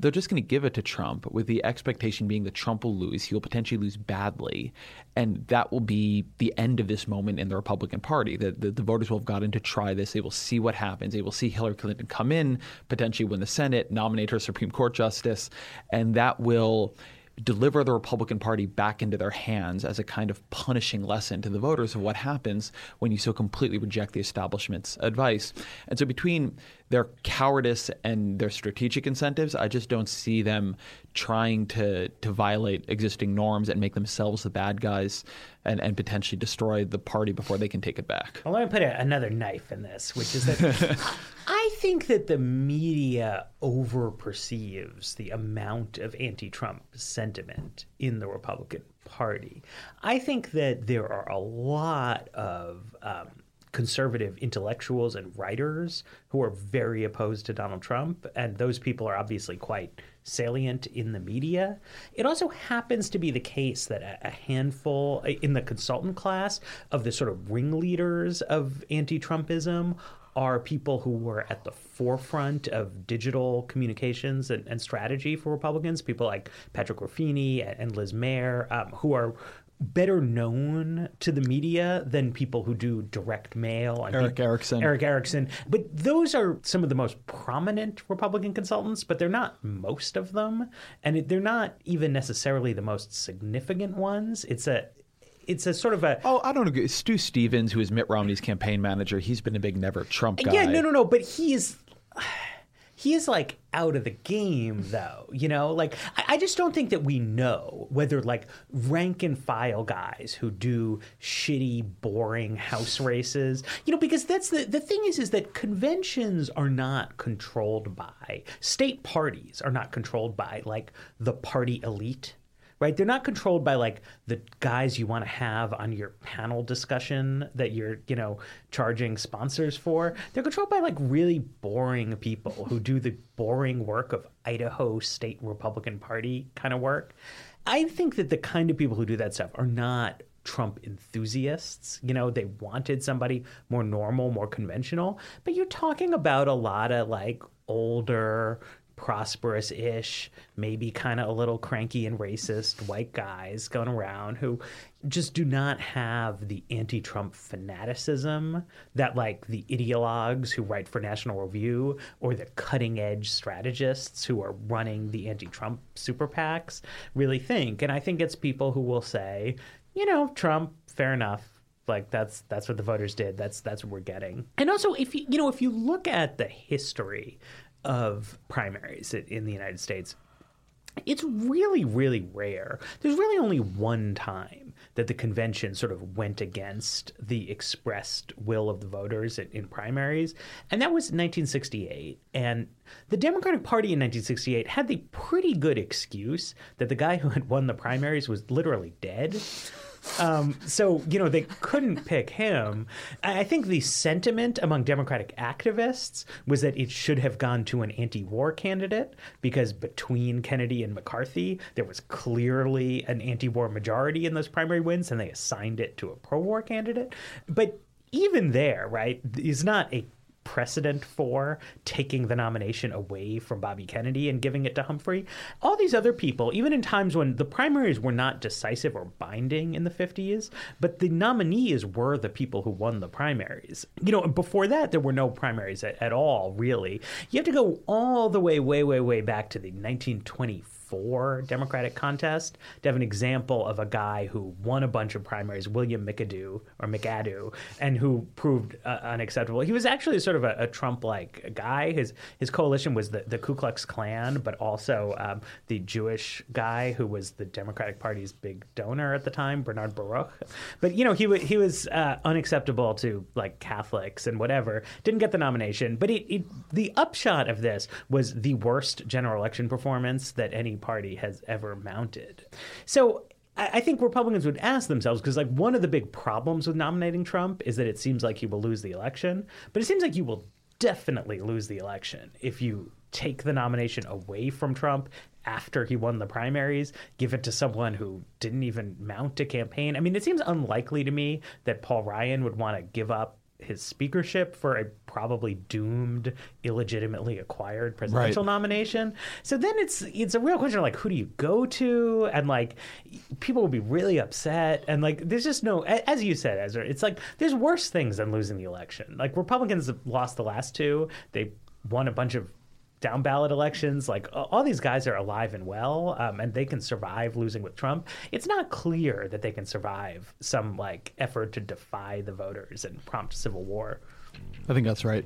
they're just going to give it to Trump with the expectation being that Trump will lose. He will potentially lose badly. And that will be the end of this moment in the Republican Party. The, the, the, voters will have gotten to try this. They will see what happens. They will see Hillary Clinton come in, potentially win the Senate, nominate her Supreme Court justice. And that will deliver the Republican Party back into their hands as a kind of punishing lesson to the voters of what happens when you so completely reject the establishment's advice. And so, between their cowardice and their strategic incentives, I just don't see them trying to to violate existing norms and make themselves the bad guys and, and potentially destroy the party before they can take it back. Well, let me put a, another knife in this, which is that *laughs* I think that the media overperceives the amount of anti Trump sentiment in the Republican Party. I think that there are a lot of um, conservative intellectuals and writers who are very opposed to Donald Trump, and those people are obviously quite salient in the media. It also happens to be the case that a handful in the consultant class of the sort of ringleaders of anti Trumpism are people who were at the forefront of digital communications and, and strategy for Republicans, people like Patrick Ruffini and Liz Mair, um, who are better known to the media than people who do direct mail. I Erick Erickson. Erick Erickson. But those are some of the most prominent Republican consultants, but they're not most of them. And they're not even necessarily the most significant ones. It's a it's a sort of a oh I don't know Stu Stevens who is Mitt Romney's campaign manager he's been a big never Trump guy yeah no no no but he's he is like out of the game though you know? Like I, I, just don't think that we know whether like rank and file guys who do shitty boring house races you know because that's the the thing is is that conventions are not controlled by state parties are not controlled by like the party elite right? They're not controlled by like the guys you want to have on your panel discussion that you're, you know, charging sponsors for. They're controlled by like really boring people who do the boring work of Idaho State Republican Party kind of work. I think that the kind of people who do that stuff are not Trump enthusiasts. You know, they wanted somebody more normal, more conventional. But you're talking about a lot of like older, prosperous ish, maybe kind of a little cranky and racist white guys going around who just do not have the anti Trump fanaticism that, like, the ideologues who write for National Review or the cutting edge strategists who are running the anti Trump super PACs really think. And I think it's people who will say, you know, Trump, fair enough. Like that's that's what the voters did. That's that's what we're getting. And also if you you know if you look at the history of primaries in the United States, it's really, really rare. There's really only one time that the convention sort of went against the expressed will of the voters in, in, primaries, and that was 1968. And the Democratic Party in 1968 had the pretty good excuse that the guy who had won the primaries was literally dead. Um, so, you know, they couldn't pick him. I think the sentiment among Democratic activists was that it should have gone to an anti war candidate because between Kennedy and McCarthy, there was clearly an anti war majority in those primary wins, and they assigned it to a pro war candidate. But even there, right, is not a precedent for taking the nomination away from Bobby Kennedy and giving it to Humphrey. All these other people, even in times when the primaries were not decisive or binding in the 50s, but the nominees were the people who won the primaries. You know, before that, there were no primaries at, at all, really. You have to go all the way, way, way, way back to the 1924 four Democratic contest to have an example of a guy who won a bunch of primaries, William McAdoo or McAdoo, and who proved uh, unacceptable. He was actually sort of a, a Trump-like guy. His his coalition was the, the Ku Klux Klan, but also um, the Jewish guy who was the Democratic Party's big donor at the time, Bernard Baruch. But you know, he he was uh, unacceptable to like Catholics and whatever. Didn't get the nomination, but it, it, the upshot of this was the worst general election performance that any party has ever mounted. So I think Republicans would ask themselves because, like, one of the big problems with nominating Trump is that it seems like he will lose the election, but it seems like you will definitely lose the election if you take the nomination away from Trump after he won the primaries, give it to someone who didn't even mount a campaign. I mean, it seems unlikely to me that Paul Ryan would want to give up his speakership for a probably doomed, illegitimately acquired presidential Right. nomination. So then it's it's a real question of like who do you go to, and like people will be really upset, and like there's just no, as you said, Ezra, it's like there's worse things than losing the election. Like Republicans have lost the last two, they won a bunch of down ballot elections. Like all these guys are alive and well, um, and they can survive losing with Trump. It's not clear that they can survive some like effort to defy the voters and prompt civil war. I think that's right.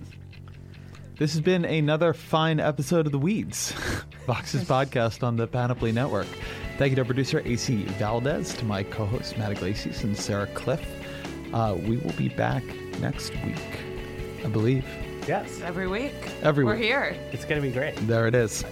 This has been another fine episode of The Weeds, *laughs* Vox's podcast on the Panoply Network. Thank you to producer AC Valdez, to my co hosts Matt Yglesias and Sarah Kliff. Uh, we will be back next week, I believe. Yes, Every week. Every We're week. here. it's going to be great. There it is.